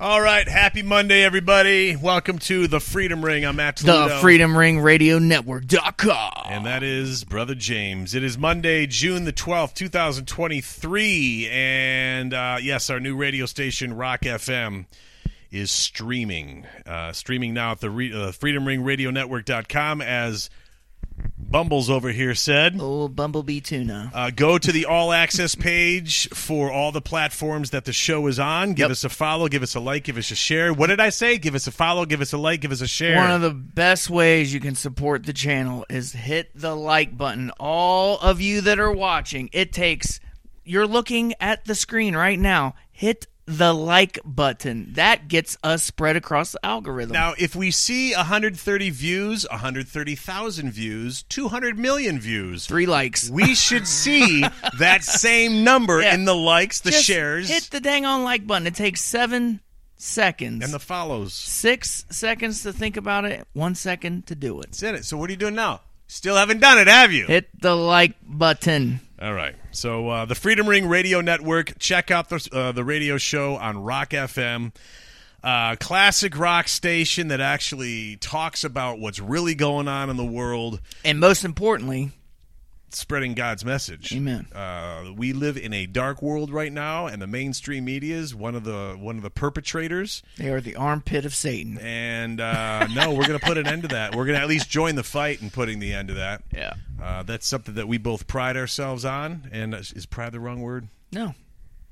All right, happy Monday, everybody. Welcome to the Freedom Ring. I'm Matt Toledo. The Freedom Ring Radio Network.com. And that is Brother James. It is Monday, June the 12th, 2023. And uh, yes, our new radio station, Rock FM, is streaming. Uh, streaming now at the Re- uh, Freedom Ring Radio Network.com as Bumbles over here said. Oh, Bumblebee Tuna. Uh, go to the all access page for all the platforms that the show is on. Give Yep. us a follow, give us a like, give us a share. What did I say? Give us a follow, give us a like, give us a share. One of the best ways you can support the channel is hit the like button. All of you that are watching, it takes, you're looking at the screen right now. Hit the like button. That gets us spread across the algorithm. now, if we see 130 views, 130,000 views, 200 million views, Three likes. we should see that same number Yeah. in the likes, the Just shares, Hit the dang on like button. It takes seven seconds. and the follows. Six seconds to think about it, one second to do it. It's in it. So, what are you doing now? Still haven't done it, have you? Hit the like button. All right. So uh, the Freedom Ring Radio Network. Check out the uh, the radio show on Rock FM. Uh, classic rock station that actually talks about what's really going on in the world, And most importantly, spreading God's message. Amen. Uh, we live in a dark world right now, and the mainstream media is one of the one of the perpetrators. they are the armpit of Satan. And uh, no, we're going to put an end to that. We're going to at least join the fight in putting the end to that. Yeah. Uh, that's something that we both pride ourselves on. And is is pride the wrong word? No.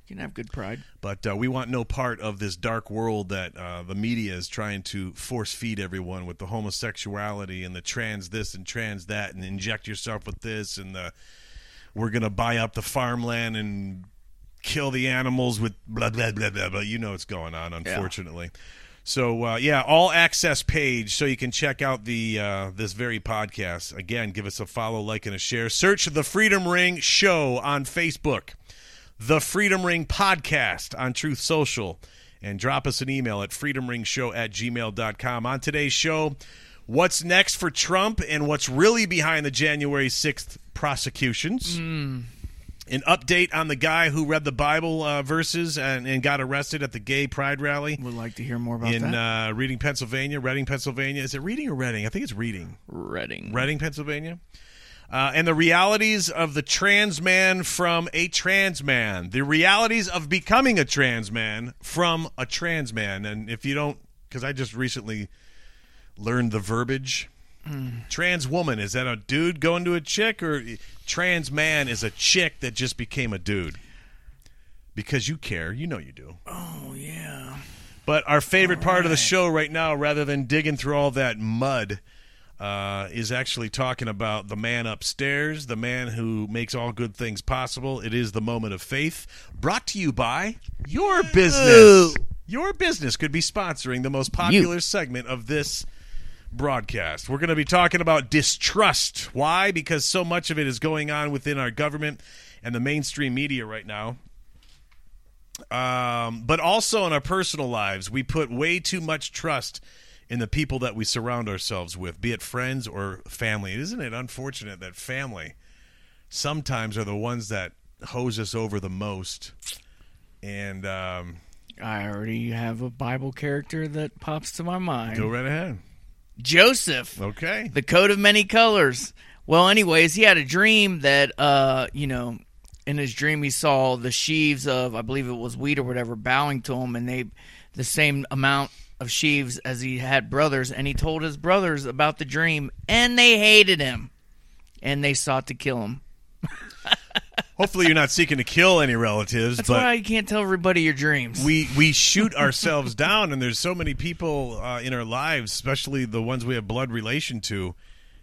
You can have good pride. But uh, we want no part of this dark world that uh, the media is trying to force feed everyone with the homosexuality and the trans this and trans that and inject yourself with this and the we're gonna buy up the farmland and kill the animals with blah blah blah blah blah. You know what's going on, unfortunately. So uh, yeah, all access page so you can check out the uh, this very podcast. Again, give us a follow, like, and a share. Search the Freedom Ring Show on Facebook the Freedom Ring Podcast on Truth Social and drop us an email at freedomringshow at gmail.com. On today's show, what's next for Trump and what's really behind the January 6th prosecutions. An update on the guy who read the Bible uh, verses and, and got arrested at the gay pride rally Would like to hear more about in that. uh, Reading, Pennsylvania. Reading, Pennsylvania. Is it Reading or Reading? I think it's Reading. Reading. Reading, Pennsylvania. Uh, and the realities of the trans man from a trans man. The realities of becoming a trans man from a trans man. And if you don't, because I just recently learned the verbiage. Trans woman, is that a dude going to a chick? Or trans man is a chick that just became a dude? Because you care. You know you do. Oh, yeah. But our favorite part of the show right now, rather than digging through all that mud, uh, is actually talking about the man upstairs, the man who makes all good things possible. It is the moment of faith, brought to you by your business. Your business could be sponsoring the most popular segment of this broadcast. We're going to be talking about distrust. Why? Because so much of it is going on within our government and the mainstream media right now um, but also in our personal lives, we put way too much trust in the people that we surround ourselves with, be it friends or family. Isn't it unfortunate that family sometimes are the ones that hose us over the most? And um, I already have a Bible character that pops to my mind. go right ahead. Joseph, Okay. the coat of many colors. Well, anyways, he had a dream that, uh, you know, in his dream he saw the sheaves of, I believe it was wheat or whatever, bowing to him, and they, the same amount of sheaves as he had brothers, and he told his brothers about the dream, and they hated him, and they sought to kill him. Hopefully, you're not seeking to kill any relatives, That's why you can't tell everybody your dreams. we we shoot ourselves down and there's so many people uh, in our lives especially the ones we have blood relation to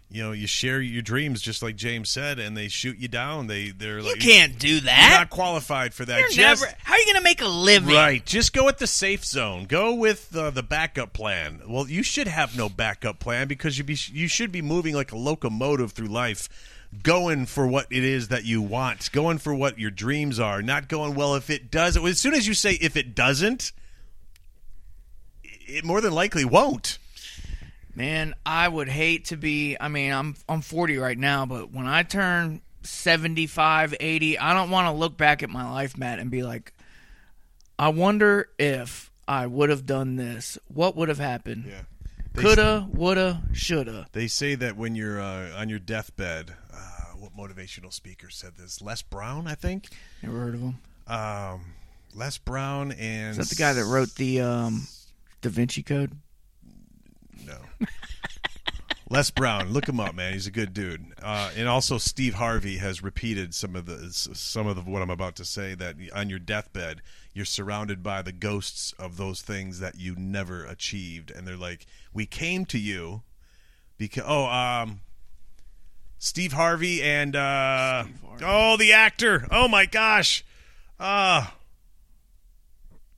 you know you share your dreams just like james said and they shoot you down they they're like you can't do that. you're not qualified for that You're just never. How are you going to make a living? right just go with the safe zone go with the, the backup plan well you should have no backup plan because you be you should be moving like a locomotive through life going for what it is that you want going for what your dreams are not going well if it does as soon as you say if it doesn't it more than likely won't Man, I would hate to be. I mean, I'm I'm 40 right now, but when I turn 75, 80, I don't want to look back at my life, Matt, and be like, I wonder if I would have done this. What would have happened? Yeah. They, Coulda, woulda, shoulda. They say that when you're uh, on your deathbed, uh, what motivational speaker said this? Les Brown, I think. Never heard of him. Um, Les Brown and Is that the guy that wrote the um, Da Vinci Code? Les Brown, look him up, man. He's a good dude. Uh, and also, Steve Harvey has repeated some of the some of the, what I'm about to say. That on your deathbed, you're surrounded by the ghosts of those things that you never achieved, and they're like, "We came to you because oh, um, Steve Harvey and uh, Steve Harvey. oh, the actor. Oh my gosh, uh,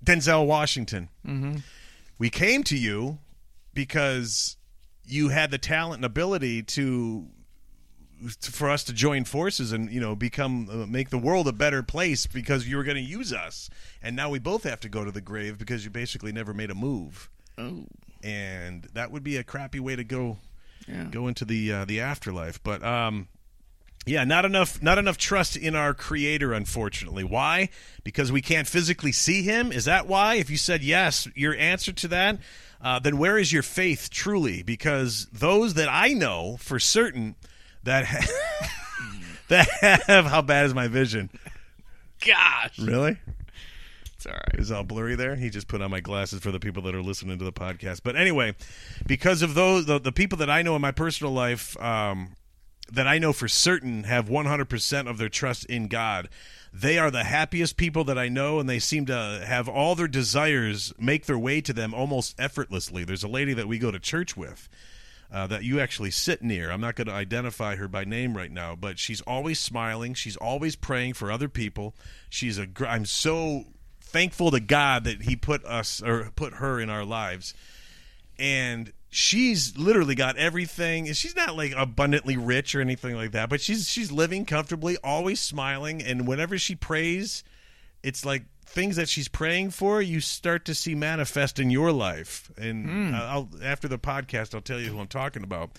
Denzel Washington. Mm-hmm. We came to you because you had the talent and ability to for us to join forces and you know become uh, make the world a better place because you were going to use us. And now we both have to go to the grave because you basically never made a move. Oh, and that would be a crappy way to go yeah. go into the uh, the afterlife. But um yeah not enough not enough trust in our creator unfortunately. Why? Because we can't physically see him? Is that why? If you said yes your answer to that uh, then where is your faith truly? Because those that i know for certain that ha- that have how bad is my vision? Gosh, really? It's all right. is all blurry there. He just put on my glasses for the people that are listening to the podcast. But anyway, because of those, the, the people that I know in my personal life, um, that I know for certain have 100% of their trust in God, they are the happiest people that I know, and they seem to have all their desires make their way to them almost effortlessly. There's a lady that we go to church with. Uh, that you actually sit near. I'm not going to identify her by name right now, but she's always smiling. She's always praying for other people. She's a. Gr- I'm so thankful to God that He put us or put her in our lives, and she's literally got everything. She's not like abundantly rich or anything like that, but she's she's living comfortably, always smiling, and whenever she prays, it's like things that she's praying for you start to see manifest in your life. And I'll, after the podcast i'll tell you who i'm talking about.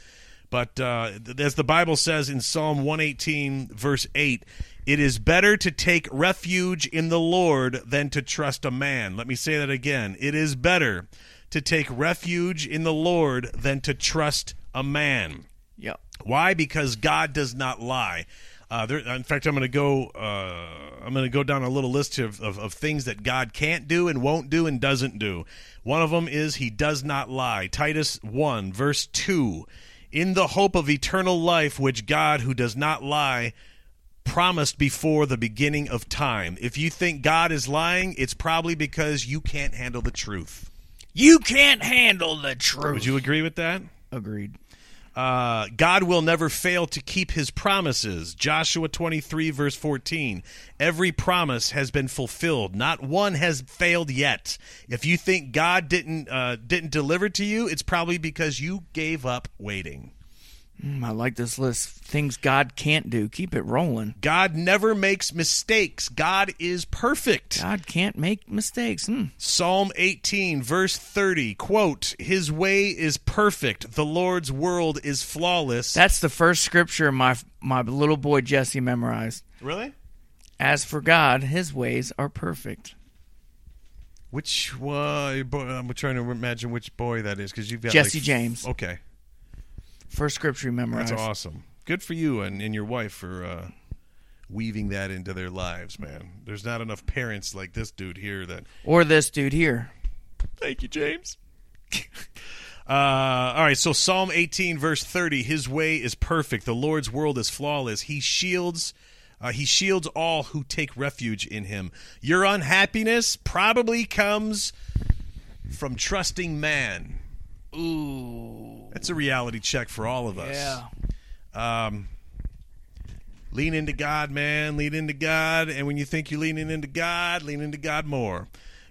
But uh, as the bible says in psalm 118 verse 8 it is better to take refuge in the lord than to trust a man. Let me say that again. It is better to take refuge in the lord than to trust a man Yep. why? Because God does not lie. Uh, there, in fact, I'm going to go. Uh, I'm going to go down a little list of, of, of things that God can't do and won't do and doesn't do. One of them is He does not lie. Titus one verse two, in the hope of eternal life, which God, who does not lie, promised before the beginning of time. If you think God is lying, it's probably because you can't handle the truth. You can't handle the truth. Would you agree with that? Agreed. Uh, God will never fail to keep his promises. Joshua 23, verse 14. Every promise has been fulfilled. Not one has failed yet. If you think God didn't uh, didn't deliver to you, it's probably because you gave up waiting. Mm, I like this list. Things God can't do. Keep it rolling. God never makes mistakes. God is perfect. God can't make mistakes. Hmm. Psalm 18, verse 30, quote, His way is perfect. The Lord's world is flawless. That's the first scripture my my little boy Jesse memorized. really? As for God, His ways are perfect. Which one? boy, I'm trying to imagine which boy that is because you've got Jesse like, James. Okay, First scripture he memorized. that's awesome. Good for you and, and your wife for uh, weaving that into their lives, man. There's not enough parents like this dude here that. Or this dude here. Thank you, James. Uh, all right, so Psalm 18, verse 30. His way is perfect. The Lord's world is flawless. He shields. Uh, he shields all who take refuge in him. Your unhappiness probably comes from trusting man. Ooh. That's a reality check for all of us. Yeah. Um, lean into God, man. Lean into God. And when you think you're leaning into God, lean into God more.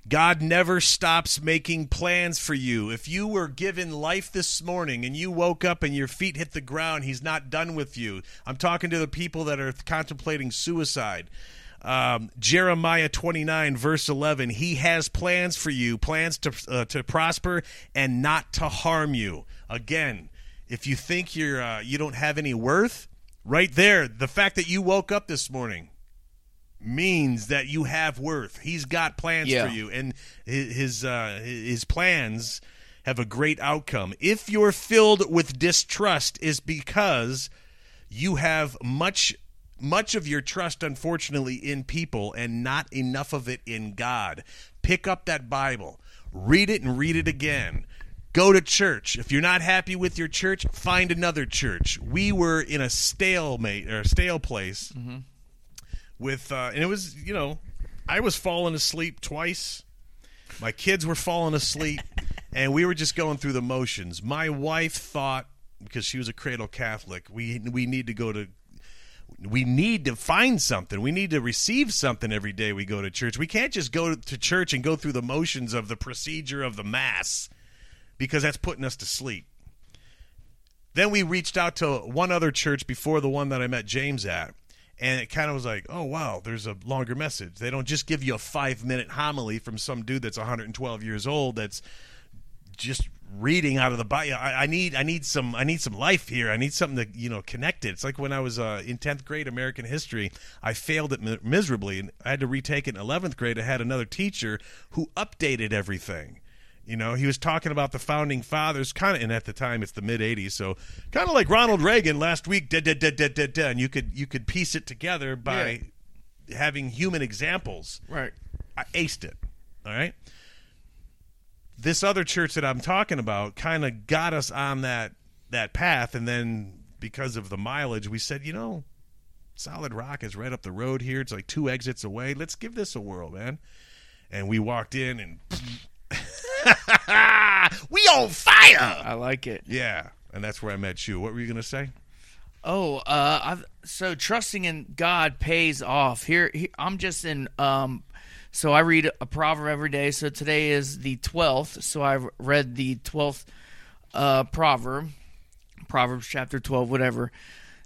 God never stops making plans for you. If you were given life this morning and you woke up and your feet hit the ground, He's not done with you. I'm talking to the people that are contemplating suicide. Um, Jeremiah 29, verse 11, He has plans for you, plans to, uh, to prosper and not to harm you. Again, if you think you're uh, you don't have any worth, right there, the fact that you woke up this morning, means that you have worth. He's got plans Yeah. for you, and his uh, his plans have a great outcome. If you're filled with distrust, is because you have much much of your trust unfortunately in people and not enough of it in God. Pick up that Bible, read it and read it again. Go to church. If you're not happy with your church, find another church. We were in a stalemate or a stale place with uh, and it was, you know, I was falling asleep twice. My kids were falling asleep and we were just going through the motions. My wife thought because she was a cradle Catholic, we we need to go to we need to find something. We need to receive something every day we go to church. We can't just go to church and go through the motions of the procedure of the mass because that's putting us to sleep. Then we reached out to one other church before the one that I met James at. And it kind of was like, oh, wow, there's a longer message. They don't just give you a five minute homily from some dude that's 112 years old that's just reading out of the Bible. I, I need, I need some, I need some life here. I need something to, you know, connect it. It's like when I was uh, in tenth grade American history, I failed it mi- miserably, and I had to retake it in eleventh grade. I had another teacher who updated everything. You know, he was talking about the founding fathers, kind of, and at the time it's the mid '80s, so kind of like Ronald Reagan last week. Da, da, da, da, da, da, and you could you could piece it together by having human examples. Right. I aced it. All right. This other church that I'm talking about kind of got us on that that path, and then because of the mileage, we said, you know, Solid Rock is right up the road here. It's like two exits away. Let's give this a whirl, man. And we walked in, and we on fire. I like it. Yeah, and that's where I met you. What were you gonna say? Oh, uh, I've, so trusting in God pays off. Here, here, I'm just in. Um, so I read a proverb every day. So today is the twelfth. So I've read the twelfth uh, proverb, Proverbs chapter twelve, whatever.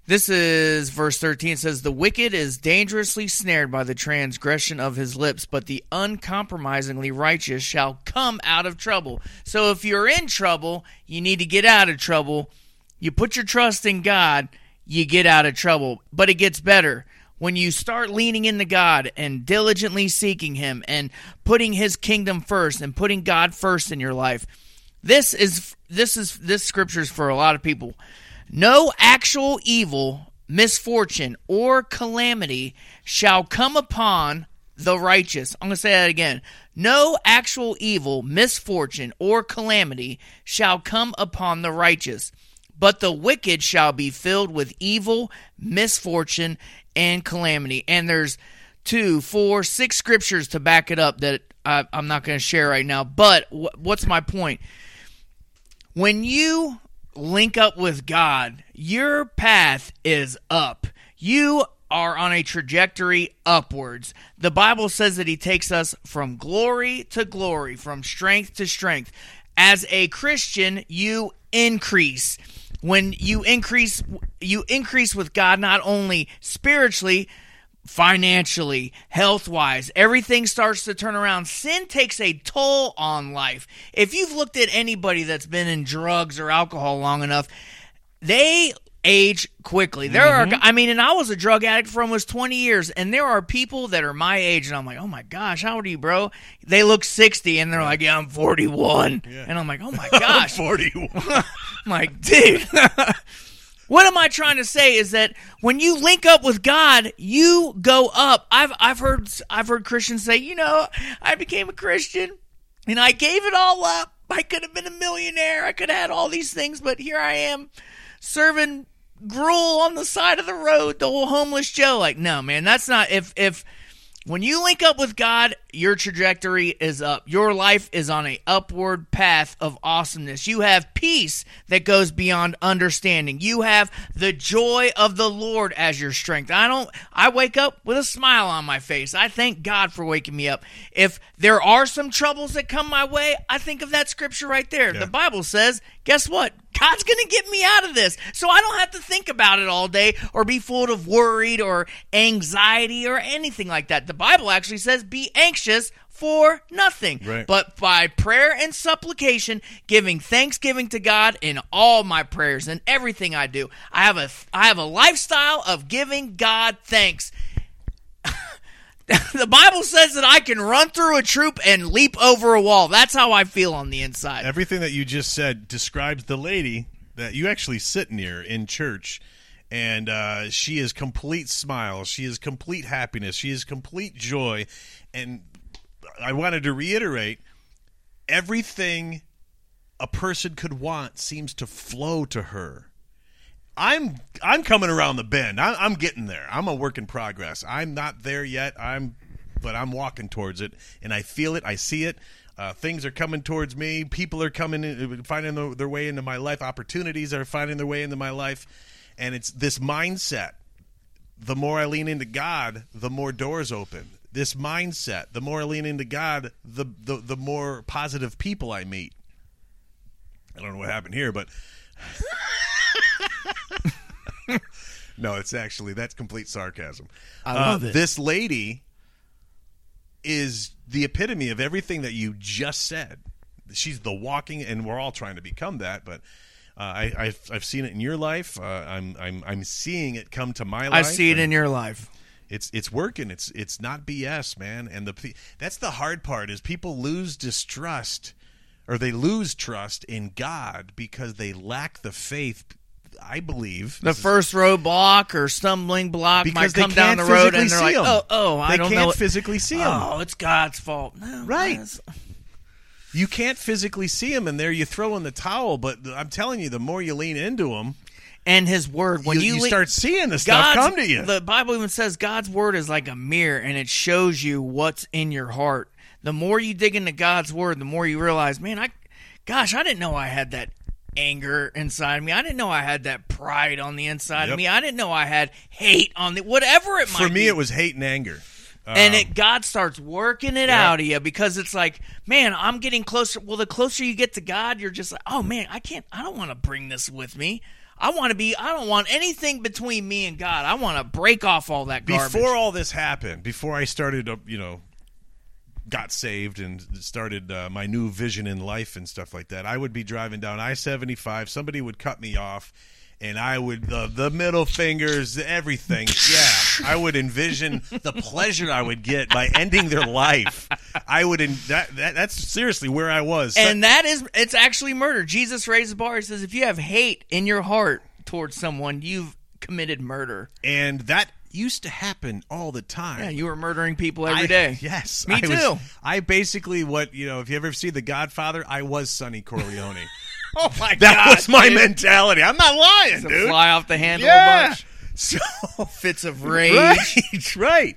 This is verse 13. It says, The wicked is dangerously snared by the transgression of his lips, but the uncompromisingly righteous shall come out of trouble. So if you're in trouble, you need to get out of trouble. You put your trust in God, you get out of trouble. But it gets better. When you start leaning into God and diligently seeking Him and putting His kingdom first and putting God first in your life, this is this is this scripture is for a lot of people. No actual evil, misfortune, or calamity shall come upon the righteous. I'm going to say that again. No actual evil, misfortune, or calamity shall come upon the righteous, but the wicked shall be filled with evil, misfortune, and calamity. And there's two, four, six scriptures to back it up that I, I'm not going to share right now. But wh- what's my point? When you link up with God, your path is up. You are on a trajectory upwards. The Bible says that He takes us from glory to glory, from strength to strength. As a Christian, you increase. When you increase, you increase with God not only spiritually, financially, health wise, everything starts to turn around. Sin takes a toll on life. If you've looked at anybody that's been in drugs or alcohol long enough, they age quickly. There are, mm-hmm. I mean, and I was a drug addict for almost 20 years, and there are people that are my age, and I'm like, oh my gosh, how old are you, bro? They look 60, and they're like, yeah, I'm 41. And I'm like, oh my gosh. 41. I'm like, dude. what am I trying to say is that when you link up with God, you go up. I've I've heard I've heard Christians say, you know, I became a Christian and I gave it all up. I could have been a millionaire. I could have had all these things, but here I am serving gruel on the side of the road, the whole homeless Joe. Like, no, man, that's not if if when you link up with God, your trajectory is up. Your life is on a upward path of awesomeness. You have peace that goes beyond understanding. You have the joy of the Lord as your strength. I don't I wake up with a smile on my face. I thank God for waking me up. If there are some troubles that come my way, I think of that scripture right there. Yeah. The Bible says, guess what? God's going to get me out of this. So I don't have to think about it all day or be full of worried or anxiety or anything like that. The Bible actually says, be anxious for nothing. Right. But by prayer and supplication, giving thanksgiving to God in all my prayers and everything I do. I have a I have a lifestyle of giving God thanks. the Bible says that I can run through a troop and leap over a wall. That's how I feel on the inside. Everything that you just said describes the lady that you actually sit near in church. And uh, she is complete smile. She is complete happiness. She is complete joy. And I wanted to reiterate everything a person could want seems to flow to her. I'm I'm coming around the bend. I'm, I'm getting there. I'm a work in progress. I'm not there yet. I'm, but I'm walking towards it, and I feel it. I see it. Uh, things are coming towards me. People are coming, in, finding the, their way into my life. Opportunities are finding their way into my life, and it's this mindset. The more I lean into God, the more doors open. This mindset. The more I lean into God, the the, the more positive people I meet. I don't know what happened here, but no, it's actually that's complete sarcasm. I love uh, it. This lady is the epitome of everything that you just said. She's the walking, and we're all trying to become that. But uh, I, I've I've seen it in your life. Uh, I'm I'm I'm seeing it come to my life. I see it in your life. It's it's working. It's it's not BS, man. And the that's the hard part is people lose distrust or they lose trust in God because they lack the faith. I believe The first roadblock or stumbling block might because come down the road and they're like. "Oh, oh, I they don't can't know." physically see them. oh, it's God's fault. No, Right. You can't physically see them, and there you throw in the towel. But I'm telling you, the more you lean into them, And His word, when you, you, you le- start seeing the stuff God's, come to you. The Bible even says God's word is like a mirror and it shows you what's in your heart. The more you dig into God's word, the more you realize, man, I gosh, I didn't know I had that anger inside of me. I didn't know I had that pride on the inside Yep. of me. I didn't know I had hate on the whatever it might For me, be. it was hate and anger. and Um, it God starts working it yeah. out of you because it's like, man, I'm getting closer. Well, the closer you get to God, you're just like, oh man, I can't. I don't want to bring this with me. I want to be. I don't want anything between me and God. I want to break off all that garbage. before all this happened, before I started, uh, you know, got saved and started uh, my new vision in life and stuff like that, I would be driving down I seventy five. Somebody would cut me off. And I would the the middle fingers, everything. Yeah, I would envision the pleasure I would get by ending their life. I would. In, that, that that's seriously where I was. and that is, it's actually murder. Jesus raised the bar. He says, if you have hate in your heart towards someone, you've committed murder. and that used to happen all the time. Yeah, you were murdering people every I- day. Yes, Me I was- too. I basically what you know. If you ever see The Godfather, I was Sonny Corleone. Oh my that God, was my dude. mentality. I'm not lying, To dude. fly off the handle a yeah. bunch. So Fits of rage. right, right.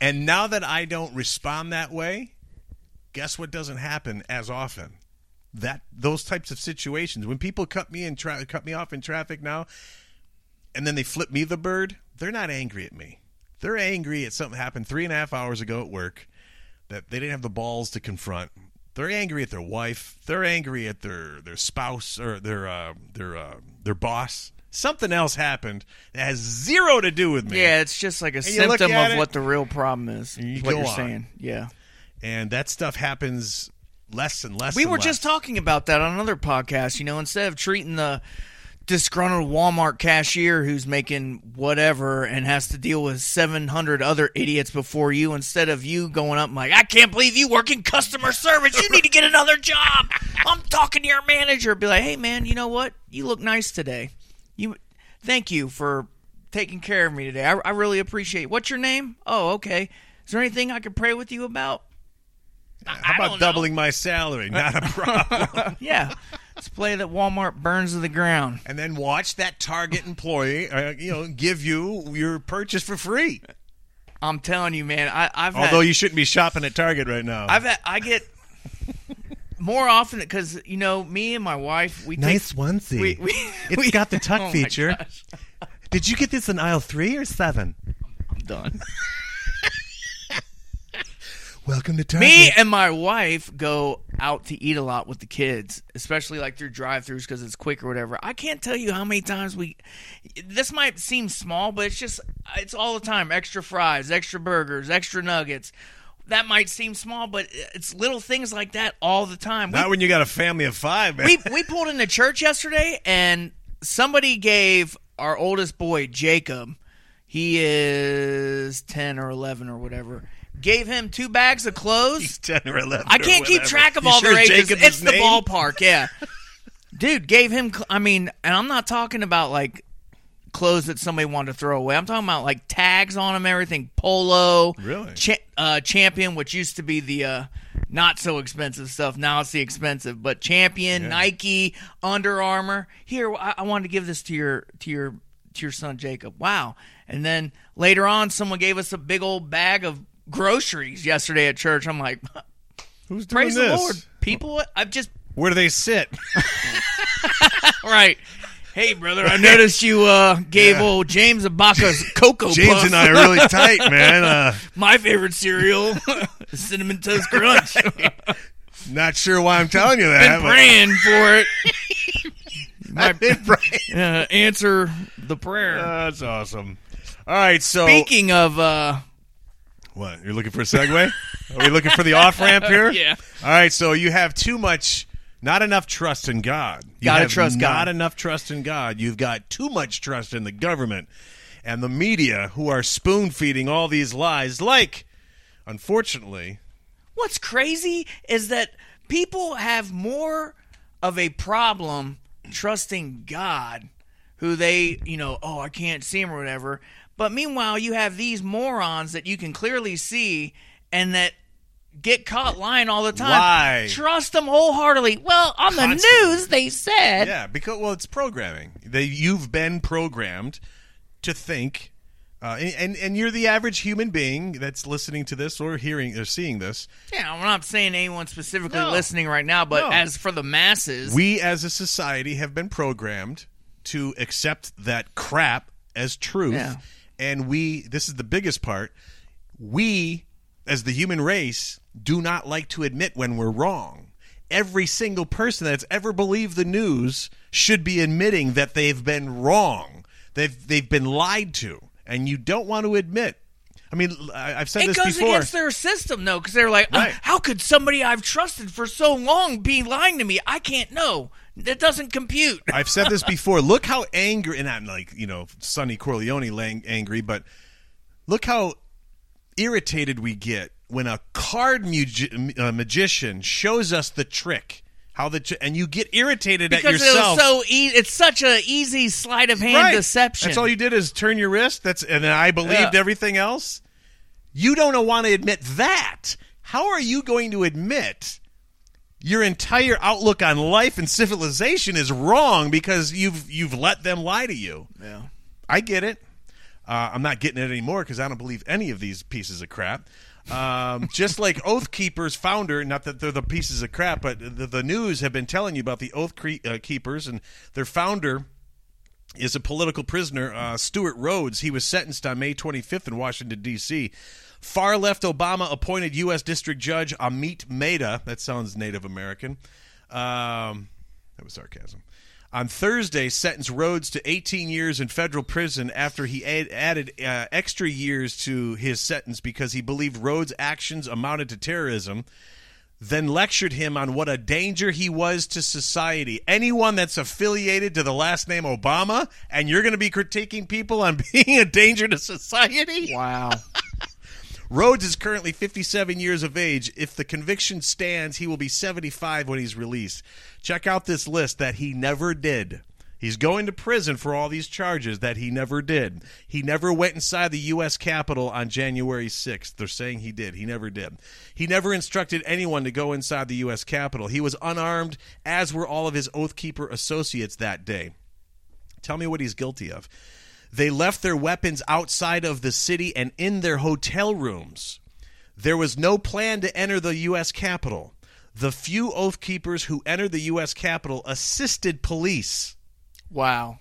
And now that I don't respond that way, guess what doesn't happen as often? That those types of situations when people cut me in tra- cut me off in traffic now, and then they flip me the bird. They're not angry at me. They're angry at something happened three and a half hours ago at work that they didn't have the balls to confront. They're angry at their wife. They're angry at their their spouse or their uh, their uh, their boss. Something else happened that has zero to do with me. Yeah, it's just like a look symptom of it, what the real problem is. you what you're on. saying. Yeah. and that stuff happens less and less. We and were less. just talking about that on another podcast. You know, instead of treating the disgruntled Walmart cashier who's making whatever and has to deal with 700 other idiots before you, instead of you going up and like, I can't believe you work in customer service. You need to get another job. I'm talking to your manager. Be like, hey, man, you know what? You look nice today. You, Thank you for taking care of me today. I, I really appreciate it. What's your name? Oh, okay. Is there anything I could pray with you about? How I about don't know. doubling my salary? Not a problem. Yeah. Let's play that Walmart burns to the ground. and then watch that Target employee, uh, you know, give you your purchase for free. I'm telling you, man. I, I've Although had, you shouldn't be shopping at Target right now. I've had, I get more often because you know me and my wife we Nice take, onesie. We, we, It's we- got the tuck oh my feature. gosh. Did you get this in aisle three or seven? I'm done. Welcome to Target. Me and my wife go out to eat a lot with the kids, especially like through drive-throughs because it's quick or whatever. I can't tell you how many times we. This might seem small, but it's just it's all the time. Extra fries, extra burgers, extra nuggets. That might seem small, but it's little things like that all the time. We Not when you got a family of five, man. we we pulled into church yesterday and somebody gave our oldest boy Jacob he is ten or eleven or whatever. Gave him two bags of clothes. He's ten or eleven. I can't keep track of You all sure their ages. Jacob's It's the ballpark, yeah. Dude gave him. cl- I mean, and I'm not talking about like clothes that somebody wanted to throw away. I'm talking about like tags on them, everything. Polo, Really? cha- uh, champion, which used to be the uh, not so expensive stuff. Now it's the expensive. But champion, Yeah. Nike, Under Armour. Here, I-, I wanted to give this to your to your to your son Jacob. Wow. And then later on, someone gave us a big old bag of groceries yesterday at church. I'm like, Who's doing praise this? the Lord, people. I've just Where do they sit? right. Hey, brother, I noticed you uh, gave Yeah. old James a box of Cocoa James and I are really tight, man. Uh, My favorite cereal, Cinnamon Toast Crunch. not sure why I'm telling you that. Been but- praying for it. You I've been praying. uh, answer the prayer. That's awesome. All right, so Speaking of, uh, what? You're looking for a segue? Are we looking for the off ramp here? Yeah. All right, so you have too much, not enough trust in God. You Gotta have trust Not God. enough trust in God. You've got too much trust in the government and the media, who are spoon feeding all these lies. Like, unfortunately, what's crazy is that people have more of a problem trusting God, who they, you know, oh, I can't see him or whatever. But meanwhile, you have these morons that you can clearly see and that get caught lying all the time. Lie. Trust them wholeheartedly. Well, on the news, they said. Yeah, because well, it's programming. They you've been programmed to think, uh, and, and and you're the average human being that's listening to this or hearing or seeing this. Yeah, I'm not saying anyone specifically No. listening right now, but No. as for the masses, We as a society have been programmed to accept that crap as truth, Yeah. And we. This is the biggest part. We, as the human race, do not like to admit when we're wrong. Every single person that's ever believed the news should be admitting that they've been wrong. They've they've been lied to, and you don't want to admit. I mean, I've said it this goes against their system, though, because they're like, uh, Right. "How could somebody I've trusted for so long be lying to me? I can't know. That doesn't compute." I've said this before. Look how angry, and I'm like, you know, Sonny Corleone lang- angry, but look how irritated we get when a card uh, magician shows us the trick. How the tr- and you get irritated at because yourself. it so e- it's such an easy sleight of hand right. deception. That's all you did is turn your wrist. That's and then I believed Yeah. everything else. You don't want to admit that. How are you going to admit your entire outlook on life and civilization is wrong because you've you've let them lie to you? Yeah. I get it. Uh, I'm not getting it anymore because I don't believe any of these pieces of crap. Um, just like Oath Keepers founder, not that they're the pieces of crap, but the, the news have been telling you about the Oath Cre- uh, Keepers and their founder is a political prisoner, uh, Stewart Rhodes. He was sentenced on May 25th in Washington, D.C. Far left Obama appointed U.S. District Judge Amit Mehta, that sounds Native American. Um, that was sarcasm. On Thursday, sentenced Rhodes to 18 years in federal prison after he add, added uh, extra years to his sentence because he believed Rhodes' actions amounted to terrorism then lectured him on what a danger he was to society. Anyone that's affiliated to the last name Obama, and you're going to be critiquing people on being a danger to society? Wow. Rhodes is currently 57 years of age. If the conviction stands, he will be 75 when he's released. Check out this list that he never did. He's going to prison for all these charges that he never did. He never went inside the U.S. Capitol on January 6th. They're saying he did. He never did. He never instructed anyone to go inside the U.S. Capitol. He was unarmed, as were all of his Oath Keeper associates that day. Tell me what he's guilty of. They left their weapons outside of the city and in their hotel rooms. There was no plan to enter the U.S. Capitol. The few Oath Keepers who entered the U.S. Capitol assisted police. Wow.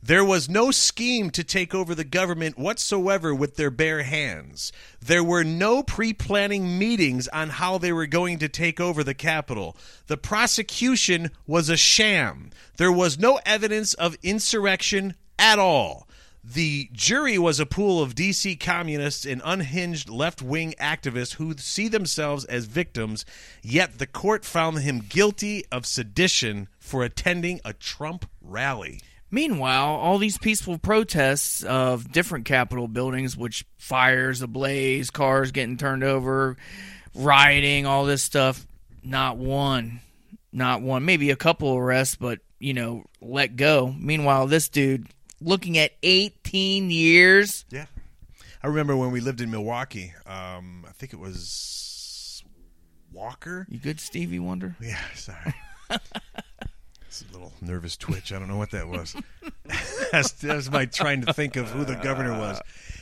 There was no scheme to take over the government whatsoever with their bare hands. There were no pre planning meetings on how they were going to take over the Capitol. The prosecution was a sham. There was no evidence of insurrection at all. The jury was a pool of DC communists and unhinged left wing activists who see themselves as victims, yet the court found him guilty of sedition for attending a Trump rally. Meanwhile, all these peaceful protests of different Capitol buildings, which fires ablaze, cars getting turned over, rioting, all this stuff, not one, not one, maybe a couple arrests, but you know, let go. Meanwhile, this dude looking at 18 years. Yeah. I remember when we lived in Milwaukee. Um, I think it was Walker. You good, Stevie Wonder? Yeah, sorry. it's a little nervous twitch. I don't know what that was. that's, that's my trying to think of who the governor was.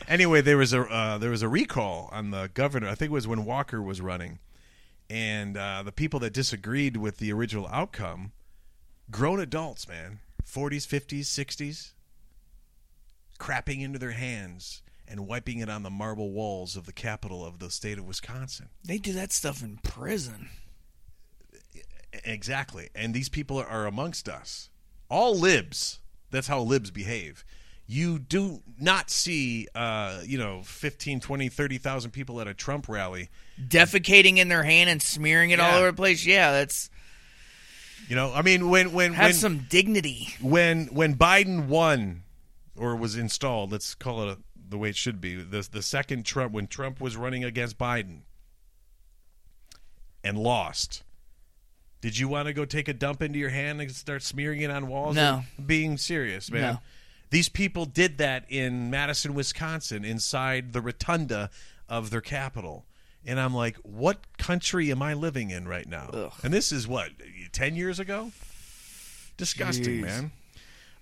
Anyway, there was a uh, there was a recall on the governor. I think it was when Walker was running, and uh, the people that disagreed with the original outcome, grown adults, man, forties, fifties, sixties, crapping into their hands and wiping it on the marble walls of the capital of the state of Wisconsin. They do that stuff in prison. Exactly. And these people are amongst us. All libs. That's how libs behave. You do not see, uh, you know, 15, 20, 30,000 people at a Trump rally. Defecating in their hand and smearing it all over the place. Yeah, that's You know, I mean, when when have when, some dignity. when when Biden won or was installed, let's call it a, the way it should be. The the second Trump when Trump was running against Biden and lost. Did you want to go take a dump into your hand and start smearing it on walls? No. Being serious, man. No. These people did that in Madison, Wisconsin, inside the rotunda of their capital. And I'm like, what country am I living in right now? Ugh. And this is what, 10 years ago? Disgusting, Jeez. man.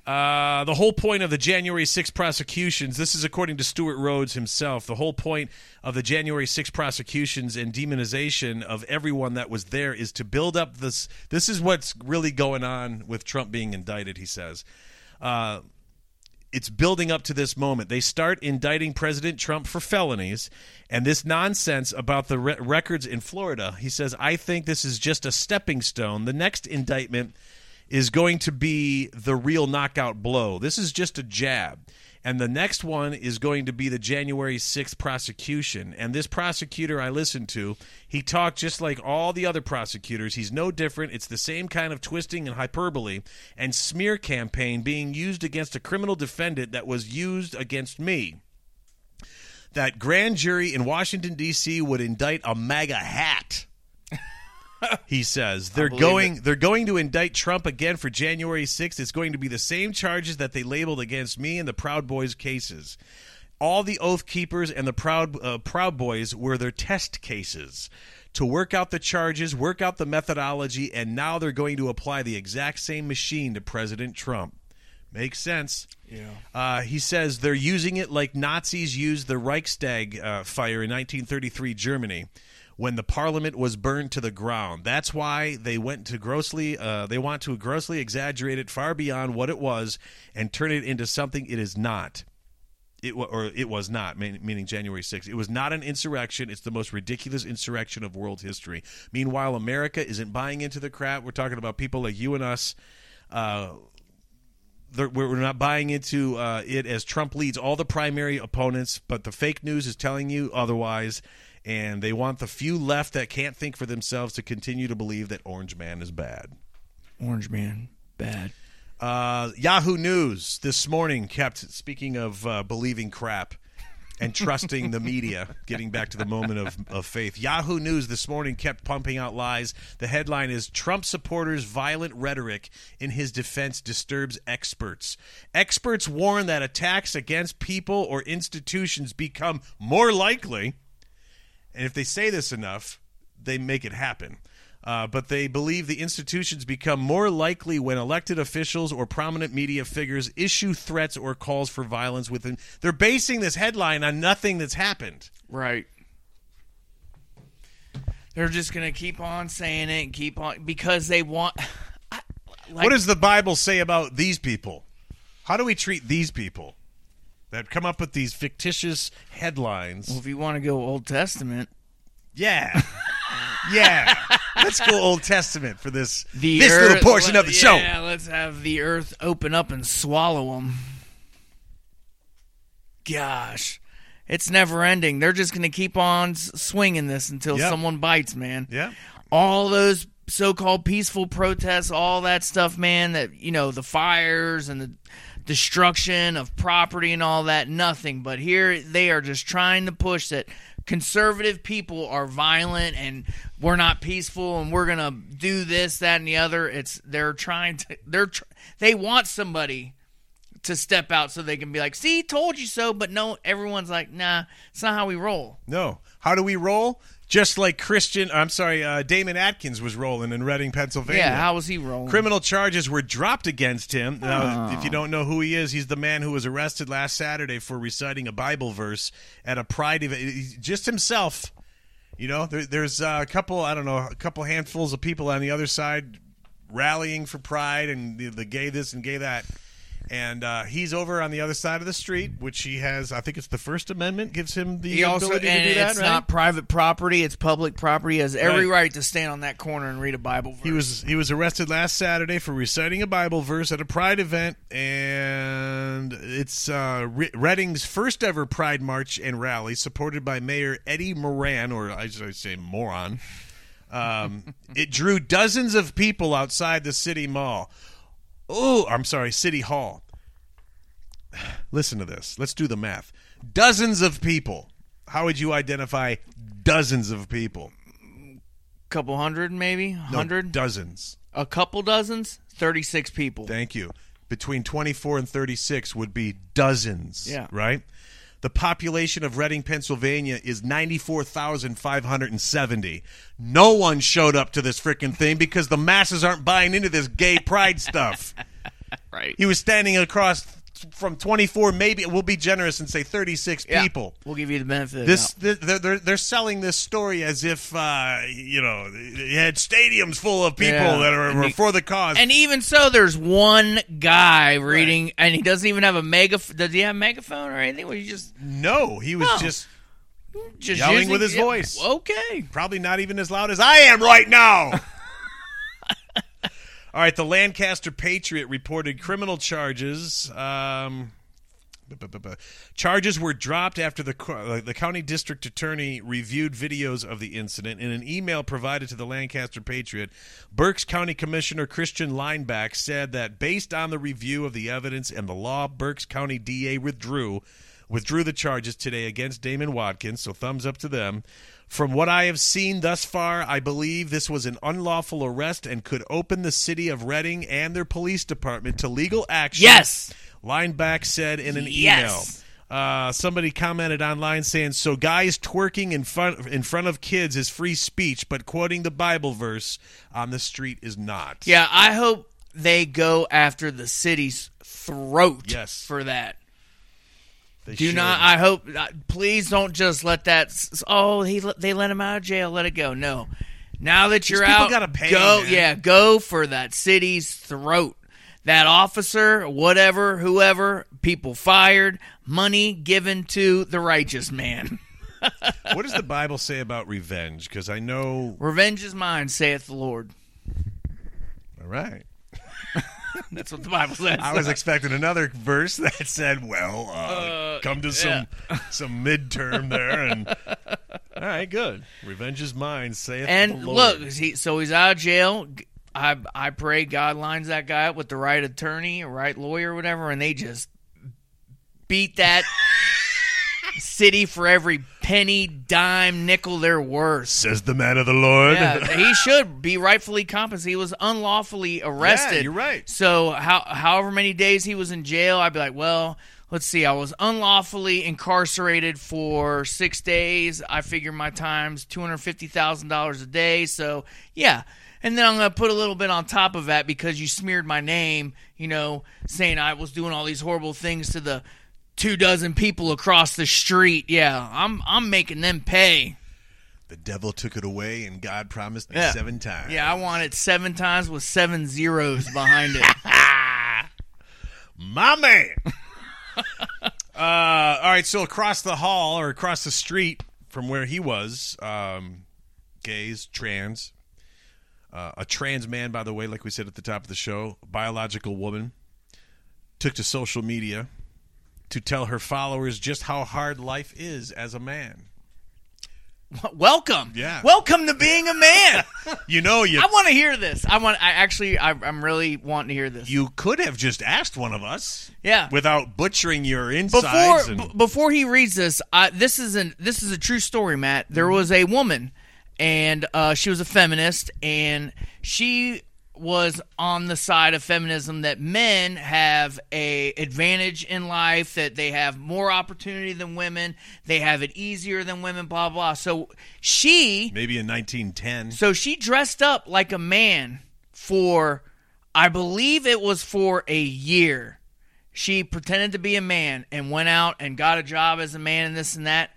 Uh, the whole point of the January 6 prosecutions, this is according to Stewart Rhodes himself, the whole point of the January 6 prosecutions and demonization of everyone that was there is to build up this. This is what's really going on with Trump being indicted, he says. Uh, it's building up to this moment. They start indicting President Trump for felonies, and this nonsense about the re- records in Florida. He says, I think this is just a stepping stone. The next indictment is going to be the real knockout blow. This is just a jab. And the next one is going to be the January 6th prosecution. And this prosecutor I listened to, he talked just like all the other prosecutors. He's no different. It's the same kind of twisting and hyperbole and smear campaign being used against a criminal defendant that was used against me. That grand jury in Washington, D.C. would indict a MAGA hat he says they're going they're going to indict Trump again for January 6th. It's going to be the same charges that they labeled against me in the Proud Boys cases. All the Oath Keepers and the Proud uh, Proud Boys were their test cases to work out the charges, work out the methodology, and now they're going to apply the exact same machine to President Trump. Makes sense. Yeah. Uh, he says they're using it like Nazis used the Reichstag uh, fire in 1933 Germany when the parliament was burned to the ground. That's why they went to grossly uh, they want to grossly exaggerate it far beyond what it was and turn it into something it is not. It or it was not, meaning January 6th. It was not an insurrection. It's the most ridiculous insurrection of world history. Meanwhile, America isn't buying into the crap. We're talking about people like you and us. Uh, we're not buying into uh, it as Trump leads all the primary opponents, but the fake news is telling you otherwise, and they want the few left that can't think for themselves to continue to believe that Orange Man is bad. Orange Man, bad. Uh, Yahoo News this morning kept speaking of uh, believing crap and trusting the media, getting back to the moment of, of faith. Yahoo News this morning kept pumping out lies. The headline is Trump supporters' violent rhetoric in his defense disturbs experts. Experts warn that attacks against people or institutions become more likely. And if they say this enough, they make it happen. Uh, but they believe the institutions become more likely when elected officials or prominent media figures issue threats or calls for violence within. They're basing this headline on nothing that's happened. Right. They're just gonna keep on saying it and keep on because they want. I, like, what does the Bible say about these people? How do we treat these people that come up with these fictitious headlines? Well, if you want to go Old Testament, Yeah. yeah. Let's go Old Testament for this the this earth, little portion of the show. Yeah, let's have the earth open up and swallow them. Gosh, it's never ending. They're just going to keep on swinging this until Yep. someone bites, man. Yeah. All those so-called peaceful protests, all that stuff, man. That you know, the fires and the destruction of property and all that. Nothing. But here they are just trying to push that conservative people are violent and we're not peaceful and we're gonna do this, that, and the other. It's they're trying to. They're they want somebody to step out so they can be like, "See, told you so." But no, everyone's like, "Nah, it's not how we roll." No. How do we roll? Just like Christian, I'm sorry, uh, Damon Atkins was rolling in Reading, Pennsylvania. Yeah, how was he rolling? Criminal charges were dropped against him. Now, if you don't know who he is, he's the man who was arrested last Saturday for reciting a Bible verse at a Pride event. Just himself. You know, there, there's uh, a couple, I don't know, a couple handfuls of people on the other side rallying for Pride and the, the gay this and gay that. And uh, he's over on the other side of the street, which he has. I think it's the First Amendment gives him the He also ability and to do that. it's right? not private property; it's public property. He has every Right. right to stand on that corner and read a Bible verse. He was he was arrested last Saturday for reciting a Bible verse at a Pride event, and it's uh, Re- Reading's first ever Pride march and rally, supported by Mayor Eddie Moran, or I should say moron. Um, it drew dozens of people outside the city mall. Oh, I'm sorry, city hall. Listen to this. Let's do the math. Dozens of people. How would you identify dozens of people? couple hundred, maybe No, hundred, dozens. a couple dozens, thirty-six people. Thank you. Between 24 and 36 would be dozens. Yeah. Right? The population of Reading, Pennsylvania is 94,570. No one showed up to this freaking thing because the masses aren't buying into this gay pride stuff. Right. He was standing across from 24, maybe we'll be generous and say 36 Yeah. people. We'll give you the benefit. of This they're, they're they're selling this story as if uh, you know you had stadiums full of people Yeah. that are, were for the cause. And even so, there's one guy reading, and he doesn't even have a mega. Does he have a megaphone or anything? Was he just no, he was Oh. just just Yelling using- with his yeah, voice. Okay. probably not even as loud as I am right now. All right, the Lancaster Patriot reported criminal charges. Um, charges were dropped after the uh, the county district attorney reviewed videos of the incident. In an email provided to the Lancaster Patriot, Berks County Commissioner Christian Leinbach said that based on the review of the evidence and the law, Berks County DA withdrew withdrew the charges today against Damon Watkins. So thumbs up to them. From what I have seen thus far, I believe this was an unlawful arrest and could open the city of Reading and their police department to legal action. Yes. Leinbach said in an Yes. email. Uh, somebody commented online saying, "So guys twerking in front in front of kids is free speech, but quoting the Bible verse on the street is not." Yeah, I hope they go after the city's throat. Yes. For that. They Do should. not. I hope. uh, Please don't just let that. Oh, he they let him out of jail. Let it go. No. Now that you're out, gotta pay, go. man. Yeah, go for that city's throat. That officer, whatever, whoever, people fired, money given to the righteous man. what does the Bible say about revenge? Because I know. Revenge is mine, saith the Lord. All right. That's what the Bible says. I was expecting another verse that said, "Well, uh, come to some some midterm there." And all right, good. Revenge is mine, saith And the Lord. look, he, so he's out of jail. I I pray God lines that guy up with the right attorney, right lawyer, whatever, and they just beat that city for every penny, dime, nickel they're worth. says the man of the Lord. Yeah, he should be rightfully compensated. He was unlawfully arrested. you're right. So how however many days he was in jail, I'd be like, well, let's see. I was unlawfully incarcerated for six days. I figure my time's two hundred fifty thousand dollars a day. So yeah. And then I'm gonna put a little bit on top of that because you smeared my name, you know, saying I was doing all these horrible things to the two dozen people across the street. Yeah, I'm I'm making them pay. The devil took it away, and God promised me Yeah. seven times. Yeah, I want it seven times with seven zeros behind it. my man. uh, all right, so across the hall or across the street from where he was, um, gays, trans, uh, a trans man, by the way, like we said at the top of the show, biological woman, took to social media to tell her followers just how hard life is as a man. welcome. Yeah. Welcome to being a man. You know, you I want to hear this. I want. I actually. I, I'm really wanting to hear this. you could have just asked one of us. Yeah. Without butchering your before insides. and, b- before he reads this, I, this is an this is a true story, Matt. There Mm-hmm. was a woman, and uh, she was a feminist, and she was on the side of feminism that men have a advantage in life, that they have more opportunity than women, they have it easier than women, blah blah. So she maybe in 1910. so she dressed up like a man for, I believe it was for a year. She pretended to be a man and went out and got a job as a man and this and that.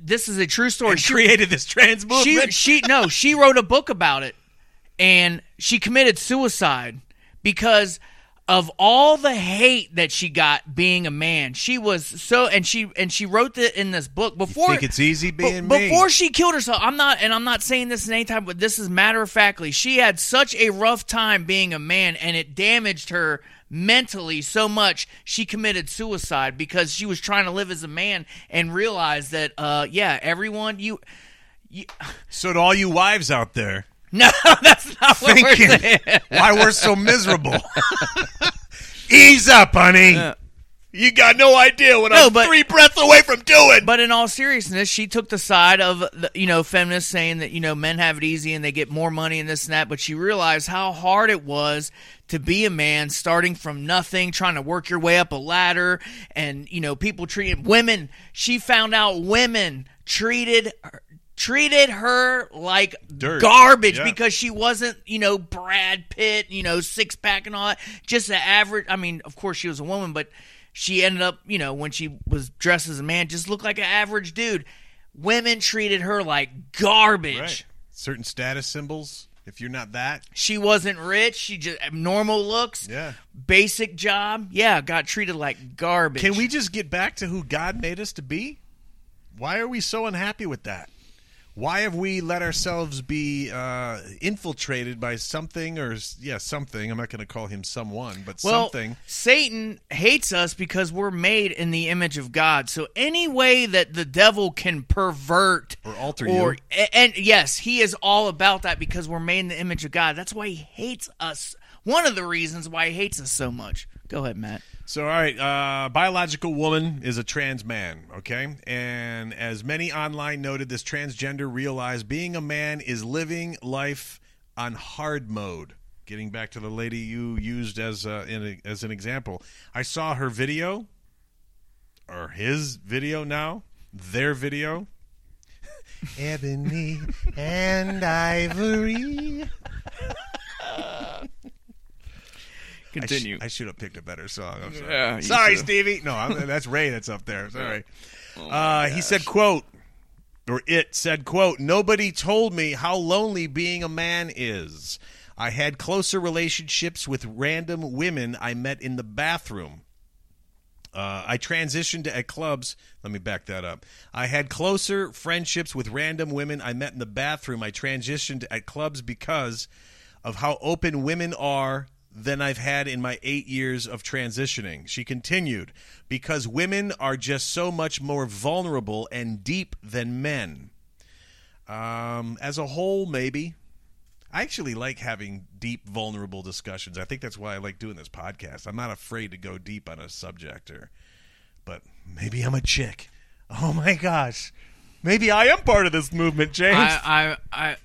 This is a true story. and She, created this trans she, movement. she, no, she wrote a book about it, and she committed suicide because of all the hate that she got being a man. She was so, and she and she wrote it in this book before. think it's easy being Be- me. before she killed herself. I'm not, and I'm not saying this in any time, but this is matter of factly. She had such a rough time being a man, and it damaged her mentally so much she committed suicide because she was trying to live as a man and realized that, uh, yeah, everyone you. you so to all you wives out there no, that's not what we're saying. why we're so miserable. Ease up, honey. You got no idea what No, I'm but- three breaths away from doing. But in all seriousness, she took the side of the, you know feminists saying that you know men have it easy and they get more money and this and that. But she realized how hard it was to be a man, starting from nothing, trying to work your way up a ladder, and you know people treating women. She found out women treated treated her like Dirt. garbage Yeah. because she wasn't, you know, Brad Pitt, you know, six pack and all that. Just an average. I mean, of course she was a woman, but she ended up, you know, when she was dressed as a man, just looked like an average dude. Women treated her like garbage. right. Certain status symbols. If you're not that, She wasn't rich. She just normal looks. yeah. Basic job. Yeah, got treated like garbage. Can we just get back to who God made us to be? Why are we so unhappy with that? Why have we let ourselves be uh, infiltrated by something or yeah something? I'm not going to call him someone, but well, something. Satan hates us because we're made in the image of God. So any way that the devil can pervert Or alter or you. and yes, he is all about that because we're made in the image of God. That's why he hates us. One of the reasons why he hates us so much. Go ahead, Matt. So, all right, uh, biological woman is a trans man, okay? And as many online noted, this transgender realized being a man is living life on hard mode. Getting back to the lady you used as uh, in a, as an example, I saw her video, or his video now, their video. Ebony and ivory. I, sh- I should have picked a better song. I'm sorry. Yeah, sorry, should've. Stevie. No, I'm, that's Ray. That's up there. Sorry. uh, he said, "quote," or it said, "quote." Nobody told me how lonely being a man is. I had closer relationships with random women I met in the bathroom. Uh, I transitioned at clubs. Let me back that up. I had closer friendships with random women I met in the bathroom. I transitioned at clubs because of how open women are than I've had in my eight years of transitioning. She continued, because women are just so much more vulnerable and deep than men. Um, as a whole, maybe. I actually like having deep, vulnerable discussions. I think that's why I like doing this podcast. I'm not afraid to go deep on a subject, or, but maybe I'm a chick. Oh my gosh, maybe I am part of this movement, James. I I I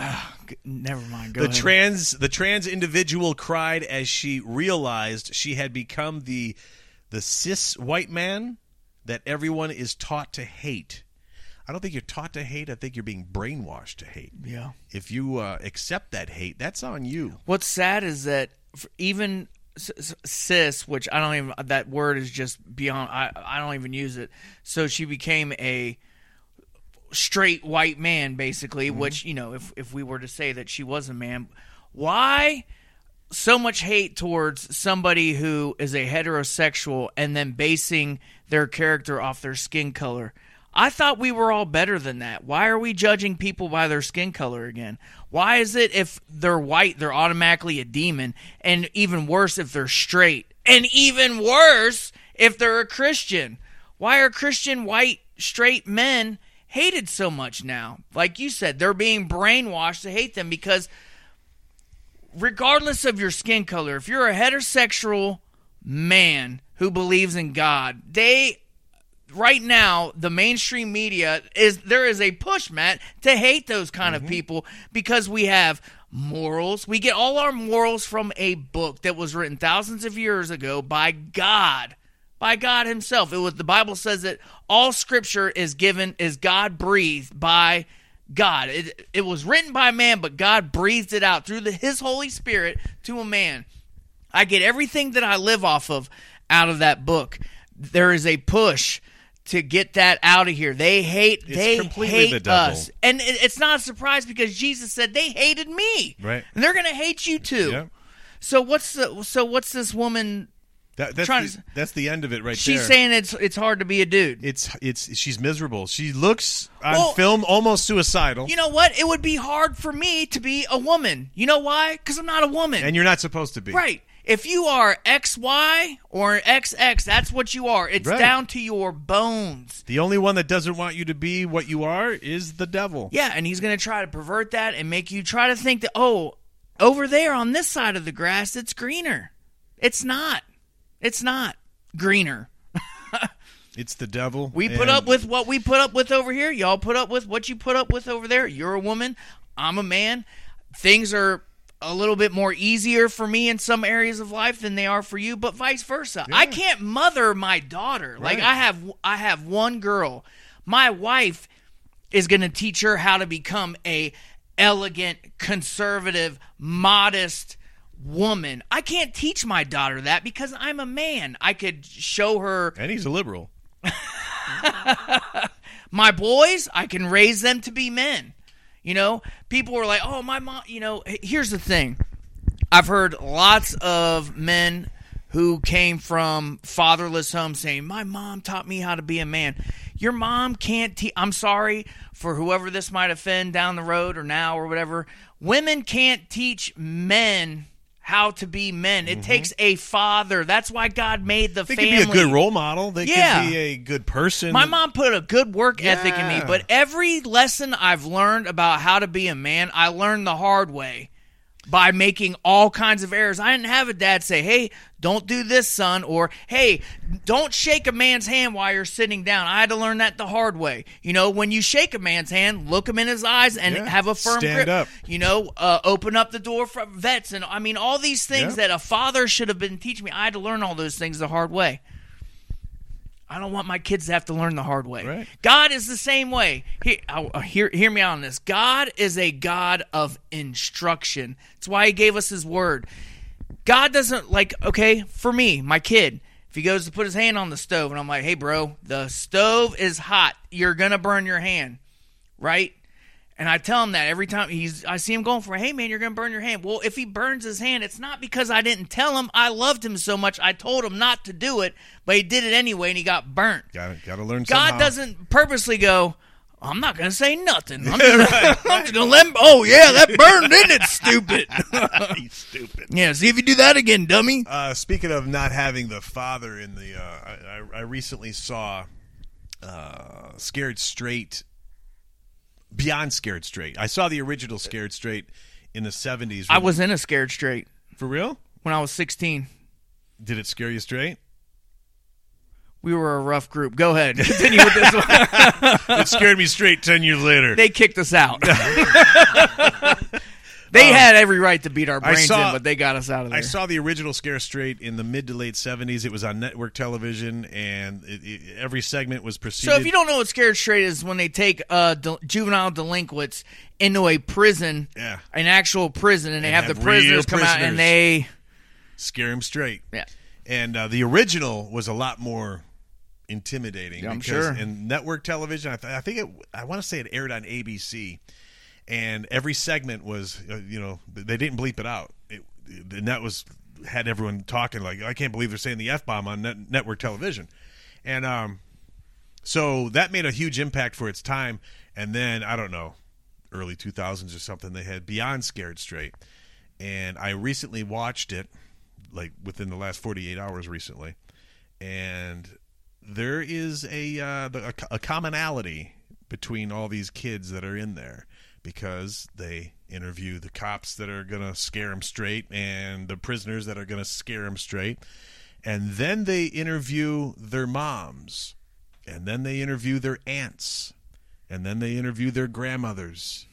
never mind. Go the ahead. trans the trans individual cried as she realized she had become the the cis white man that everyone is taught to hate. I don't think you're taught to hate. I think you're being brainwashed to hate. yeah. If you uh, accept that hate, that's on you. What's sad is that even cis, which I don't even that word is just beyond. I I don't even use it. So she became a straight white man, basically. Mm-hmm. Which you know, if if we were to say that she was a man, why? So much hate towards somebody who is a heterosexual and then basing their character off their skin color. I thought we were all better than that. Why are we judging people by their skin color again? Why is it if they're white, they're automatically a demon? And even worse if they're straight? And even worse if they're a Christian? Why are Christian white straight men hated so much now. Like you said, they're being brainwashed to hate them because regardless of your skin color, if you're a heterosexual man who believes in God, they right now the mainstream media is there is a push Matt to hate those kind of mm-hmm. people because we have morals. We get all our morals from a book that was written thousands of years ago by God. By God himself. It was the Bible says that all scripture is given is God breathed by God. It, it was written by man, but God breathed it out through the, his Holy Spirit to a man. I get everything that I live off of out of that book. There is a push to get that out of here. They hate It's they completely hate the us. And it, it's not a surprise because Jesus said they hated me. Right. And they're going to hate you too. Yeah. So what's the so what's this woman That, that's, Trying the, that's the end of it right she's there. She's saying it's it's hard to be a dude. it's it's she's miserable. She looks on Well- film almost suicidal, You know what? It would be hard for me to be a woman. You know why? Cuz I'm not a woman. and you're not supposed to be. Right. If you are XY or XX, that's what you are. It's Right. down to your bones. The only one that doesn't want you to be what you are is the devil. Yeah, and he's going to try to pervert that and make you try to think that, oh, over there on this side of the grass, it's greener. It's not. It's not greener. It's the devil. We put up with what we put up with over here. Y'all put up with what you put up with over there. You're a woman. I'm a man. Things are a little bit more easier for me in some areas of life than they are for you, but vice versa. I can't mother my daughter. Like I have I have one girl. My wife is going to teach her how to become a elegant, conservative, modest woman. I can't teach my daughter that because I'm a man. I could show her And he's a liberal. my boys, I can raise them to be men. You know, people were like, "Oh, my mom." You know, here's the thing: I've heard lots of men who came from fatherless homes saying, "My mom taught me how to be a man." Your mom can't teach. I'm sorry for whoever this might offend down the road or now or whatever. Women can't teach men how to be men. It mm-hmm. takes a father. That's why God made the family. They family. could be a good role model. They Yeah. could be a good person. My mom put a good work ethic in me, but every lesson I've learned about how to be a man, I learned the hard way by making all kinds of errors. I didn't have a dad say, "Hey, don't do this, son," or "Hey, don't shake a man's hand while you're sitting down." I had to learn that the hard way. You know, when you shake a man's hand, look him in his eyes and Yeah. have a firm Stand grip. up. You know, uh, open up the door for vets, and I mean all these things Yeah. that a father should have been teaching me. I had to learn all those things the hard way. I don't want my kids to have to learn the hard way. Right. God is the same way. Hear, uh, hear, hear me out on this. God is a God of instruction. That's why He gave us His Word. God doesn't like. Okay, for me, my kid, if he goes to put his hand on the stove, and I'm like, "Hey, bro, the stove is hot. You're gonna burn your hand, right?" And I tell him that every time he's, I see him going for, hey man, you're gonna burn your hand. Well, if he burns his hand, it's not because I didn't tell him. I loved him so much. I told him not to do it, but he did it anyway, and he got burnt. Got to learn. God somehow. doesn't purposely go. I'm not gonna say nothing. I'm just, I'm just gonna let him. Oh yeah, that burned, didn't it? Stupid. He's stupid. yeah. See if you do that again, dummy. Uh, speaking of not having the father in the, uh, I, I, I recently saw uh, Scared Straight, Beyond Scared Straight. I saw the original Scared Straight in the seventies. I was in a scared straight for real. when I was 16. Did it scare you straight? We were a rough group. Go ahead. Continue with this one. It scared me straight ten years later. they kicked us out. they had every right to beat our Um, brains saw- in, but they got us out of there. I saw the original Scare Straight in the mid to late seventies. It was on network television, and it, it, every segment was preceded. So if you don't know what Scare straight is, when they take uh, de- juvenile delinquents into a prison, Yeah. an actual prison, and they And have, have the prisoners real come out and they, scare them straight. yeah, And uh, the original was a lot more intimidating. Yeah, I'm because sure. In network television, I, th- I think it. I want to say it aired on ABC, and every segment was, uh, you know, they didn't bleep it out, it, and that was had everyone talking like, I can't believe they're saying the f bomb on net- network television, and um, so that made a huge impact for its time. And then I don't know, early 2000s or something, they had Beyond Scared Straight, and I recently watched it, like within the last 48 hours recently, and there is a uh, a, a commonality between all these kids that are in there because they interview the cops that are going to scare them straight and the prisoners that are going to scare them straight. And then they interview their moms. And then they interview their aunts. And then they interview their grandmothers.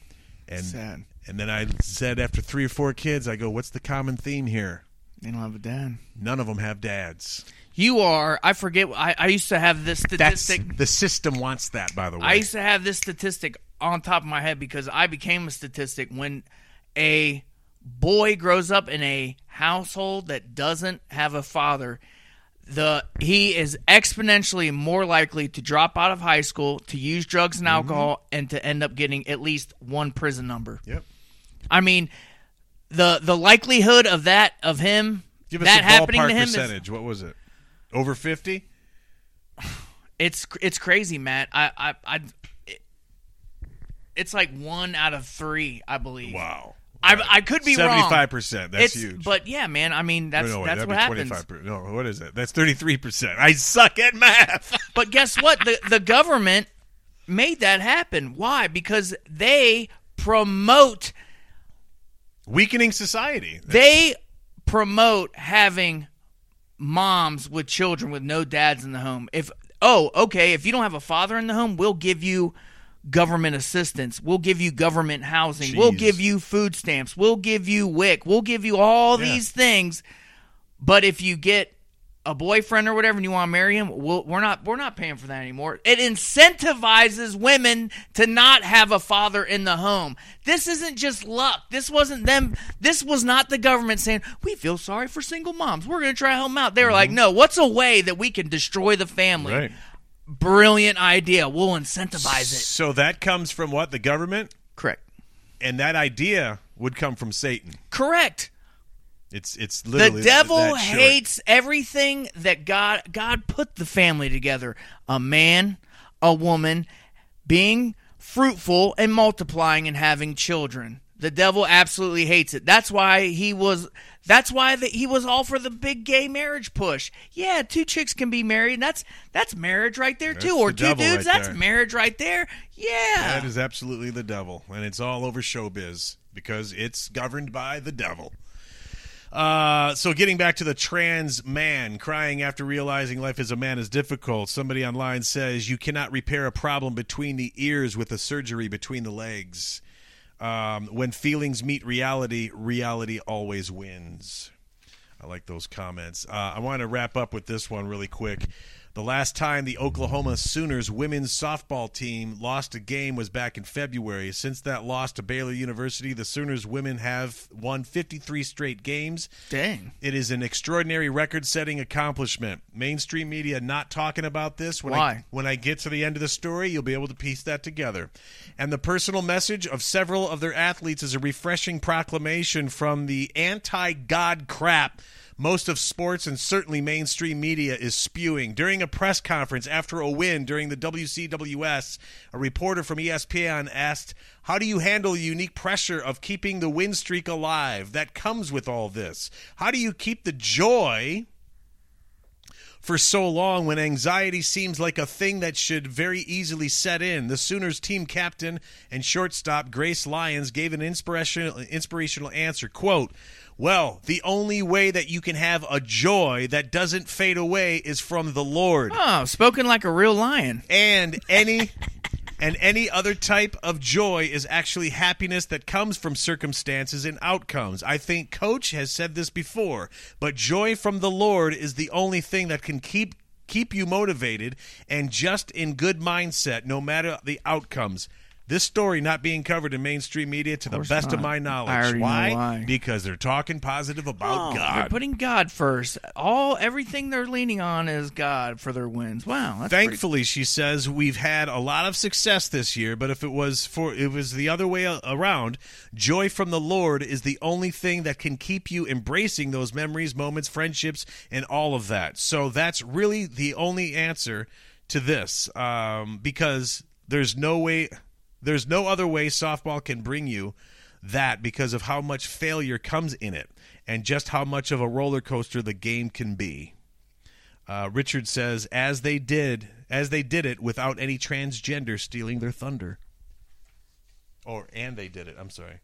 And Sad. and then I said after three or four kids, I go, "What's the common theme here?" They don't have a dad. None of them have dads. You are. I forget. I, I used to have this That's statistic. the system wants that, by the way. I used to have this statistic on top of my head because I became a statistic when a boy grows up in a household that doesn't have a father. The he is exponentially more likely to drop out of high school, to use drugs and mm-hmm. alcohol, and to end up getting at least one prison number. Yep. I mean, the the likelihood of that of him Give us that a happening to him is what was it? Over fifty? It's it's crazy, Matt. I I, I it's like one out of three, I believe. Wow. I, I could be wrong. Seventy-five percent. That's It's huge. But yeah, man. I mean, that's no, no, that's what happens. 25 No, what is it? That's thirty-three percent. I suck at math. But guess what? The the government made that happen. Why? Because they promote Weakening society. they promote having moms with children with no dads in the home. If oh, okay, if you don't have a father in the home, we'll give you government assistance. We'll give you government housing. We'll give you food stamps. We'll give you WIC. We'll give you all Yeah. these things. But if you get a boyfriend or whatever and you want to marry him, we'll, we're not we're not paying for that anymore. It incentivizes women to not have a father in the home. This isn't just luck. This wasn't them. This was not the government saying we feel sorry for single moms. We're going to try to help them out. They were like, mm-hmm. no. What's a way that we can destroy the family? Right. Brilliant idea. We'll incentivize it. So that comes from what? The government? Correct. And that idea would come from Satan. Correct. It's it's The literally devil that short. hates everything that God God put the family together. A man, a woman, being fruitful and multiplying and having children. The devil absolutely hates it. That's why he was that's why the, he was all for the big gay marriage push. Yeah, two chicks can be married. And that's that's marriage right there too. That's Or the two dudes, right that's there. marriage right there. Yeah. That is absolutely the devil, and it's all over showbiz because it's governed by the devil. Uh, so getting back to the trans man crying after realizing life as a man is difficult. Somebody online says you cannot repair a problem between the ears with a surgery between the legs. Um, when feelings meet reality, reality always wins. I like those comments. Uh, I want to wrap up with this one really quick. The last time the Oklahoma Sooners women's softball team lost a game was back in February. Since that loss to Baylor University, the Sooners women have won 53 straight games. Dang. It is an extraordinary record-setting accomplishment. Mainstream media not talking about this. When I, Why? when I get to the end of the story, you'll be able to piece that together. And the personal message of several of their athletes is a refreshing proclamation from the anti-God crap most of sports and certainly mainstream media is spewing. During a press conference after a win during the WCWS, a reporter from ESPN asked, How do you handle the unique pressure of keeping the win streak alive that comes with all this? How do you keep the joy? for so long when anxiety seems like a thing that should very easily set in. The Sooners team captain and shortstop Grace Lyons gave an inspirational inspirational answer. Quote, well, the only way that you can have a joy that doesn't fade away is from the Lord. Oh, spoken like a real lion. And any and any other type of joy is actually happiness that comes from circumstances and outcomes. I think coach has said this before, but joy from the Lord is the only thing that can keep keep you motivated and just in good mindset no matter the outcomes. This story not being covered in mainstream media to the best of not. my I knowledge. know why. Because they're talking positive about Oh, God. They're putting God first. All everything they're leaning on is God for their wins. Wow, that's pretty- Thankfully, she says we've had a lot of success this year, but if it was for it was the other way around, joy from the Lord is the only thing that can keep you embracing those memories, moments, friendships, and all of that. So that's really the only answer to this, um, because there's no way, there's no other way softball can bring you that because of how much failure comes in it and just how much of a roller coaster the game can be. Uh, Richard says, as they did, as they did it without any transgender stealing their thunder. Or and they did it. I'm sorry.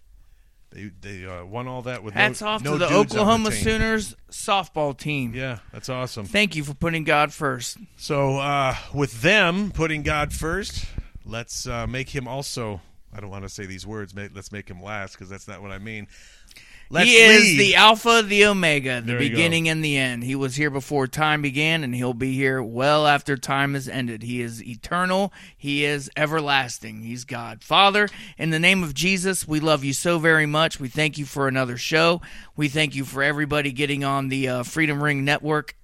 They they uh, won all that with Hats no, off no to the Oklahoma team. Sooners softball team. Yeah, that's awesome. Thank you for putting God first. So uh, with them putting God first, let's uh, make him also. I don't want to say these words. ma- Let's make him last because that's not what I mean. Let's he is leave. the Alpha, the Omega, the There beginning and the end. He was here before time began, and he'll be here well after time has ended. He is eternal. He is everlasting. He's God. Father, in the name of Jesus, we love you so very much. We thank you for another show. We thank you for everybody getting on the uh, Freedom Ring Network.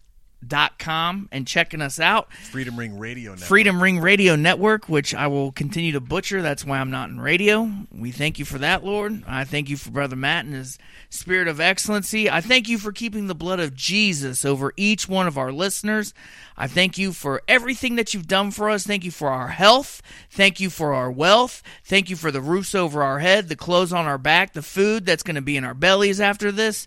Dot com and checking us out. Freedom Ring Radio Network. Freedom Ring Radio Network, which I will continue to butcher. That's why I'm not in radio. We thank you for that, Lord. I thank you for Brother Matt and his spirit of excellency. I thank you for keeping the blood of Jesus over each one of our listeners. I thank you for everything that you've done for us. Thank you for our health. Thank you for our wealth. Thank you for the roofs over our head, the clothes on our back, the food that's going to be in our bellies after this.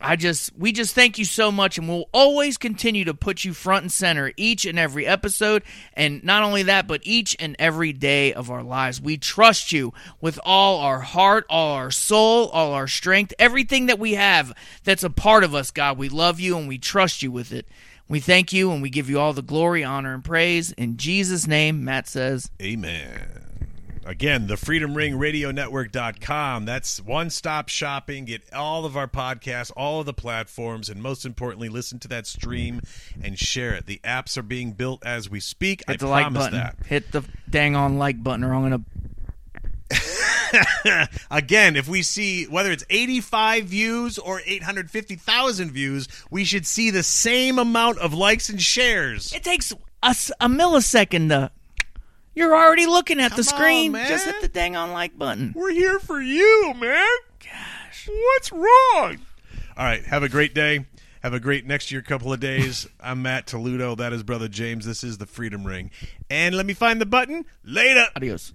I just we just thank you so much and we'll always continue to put you front and center each and every episode and not only that but each and every day of our lives. We trust you with all our heart, all our soul, all our strength, everything that we have that's a part of us, God. We love you and we trust you with it. We thank you and we give you all the glory, honor and praise in Jesus name. Matt says, Amen. Again, the freedomringradionetwork.com. That's one stop shopping. Get all of our podcasts, all of the platforms, and most importantly, listen to that stream and share it. The apps are being built as we speak. hit I the like button. that. Hit the dang on like button or I'm going to Again, if we see whether it's 85 views or 850,000 views, we should see the same amount of likes and shares. It takes us a millisecond to. You're already looking at the Come on, screen. man. Just hit the dang on like button. We're here for you, man. Gosh. What's wrong? All right. Have a great day. Have a great next year couple of days. I'm Matt Toledo. That is Brother James. This is the Freedom Ring. And let me find the button. Later. Adios.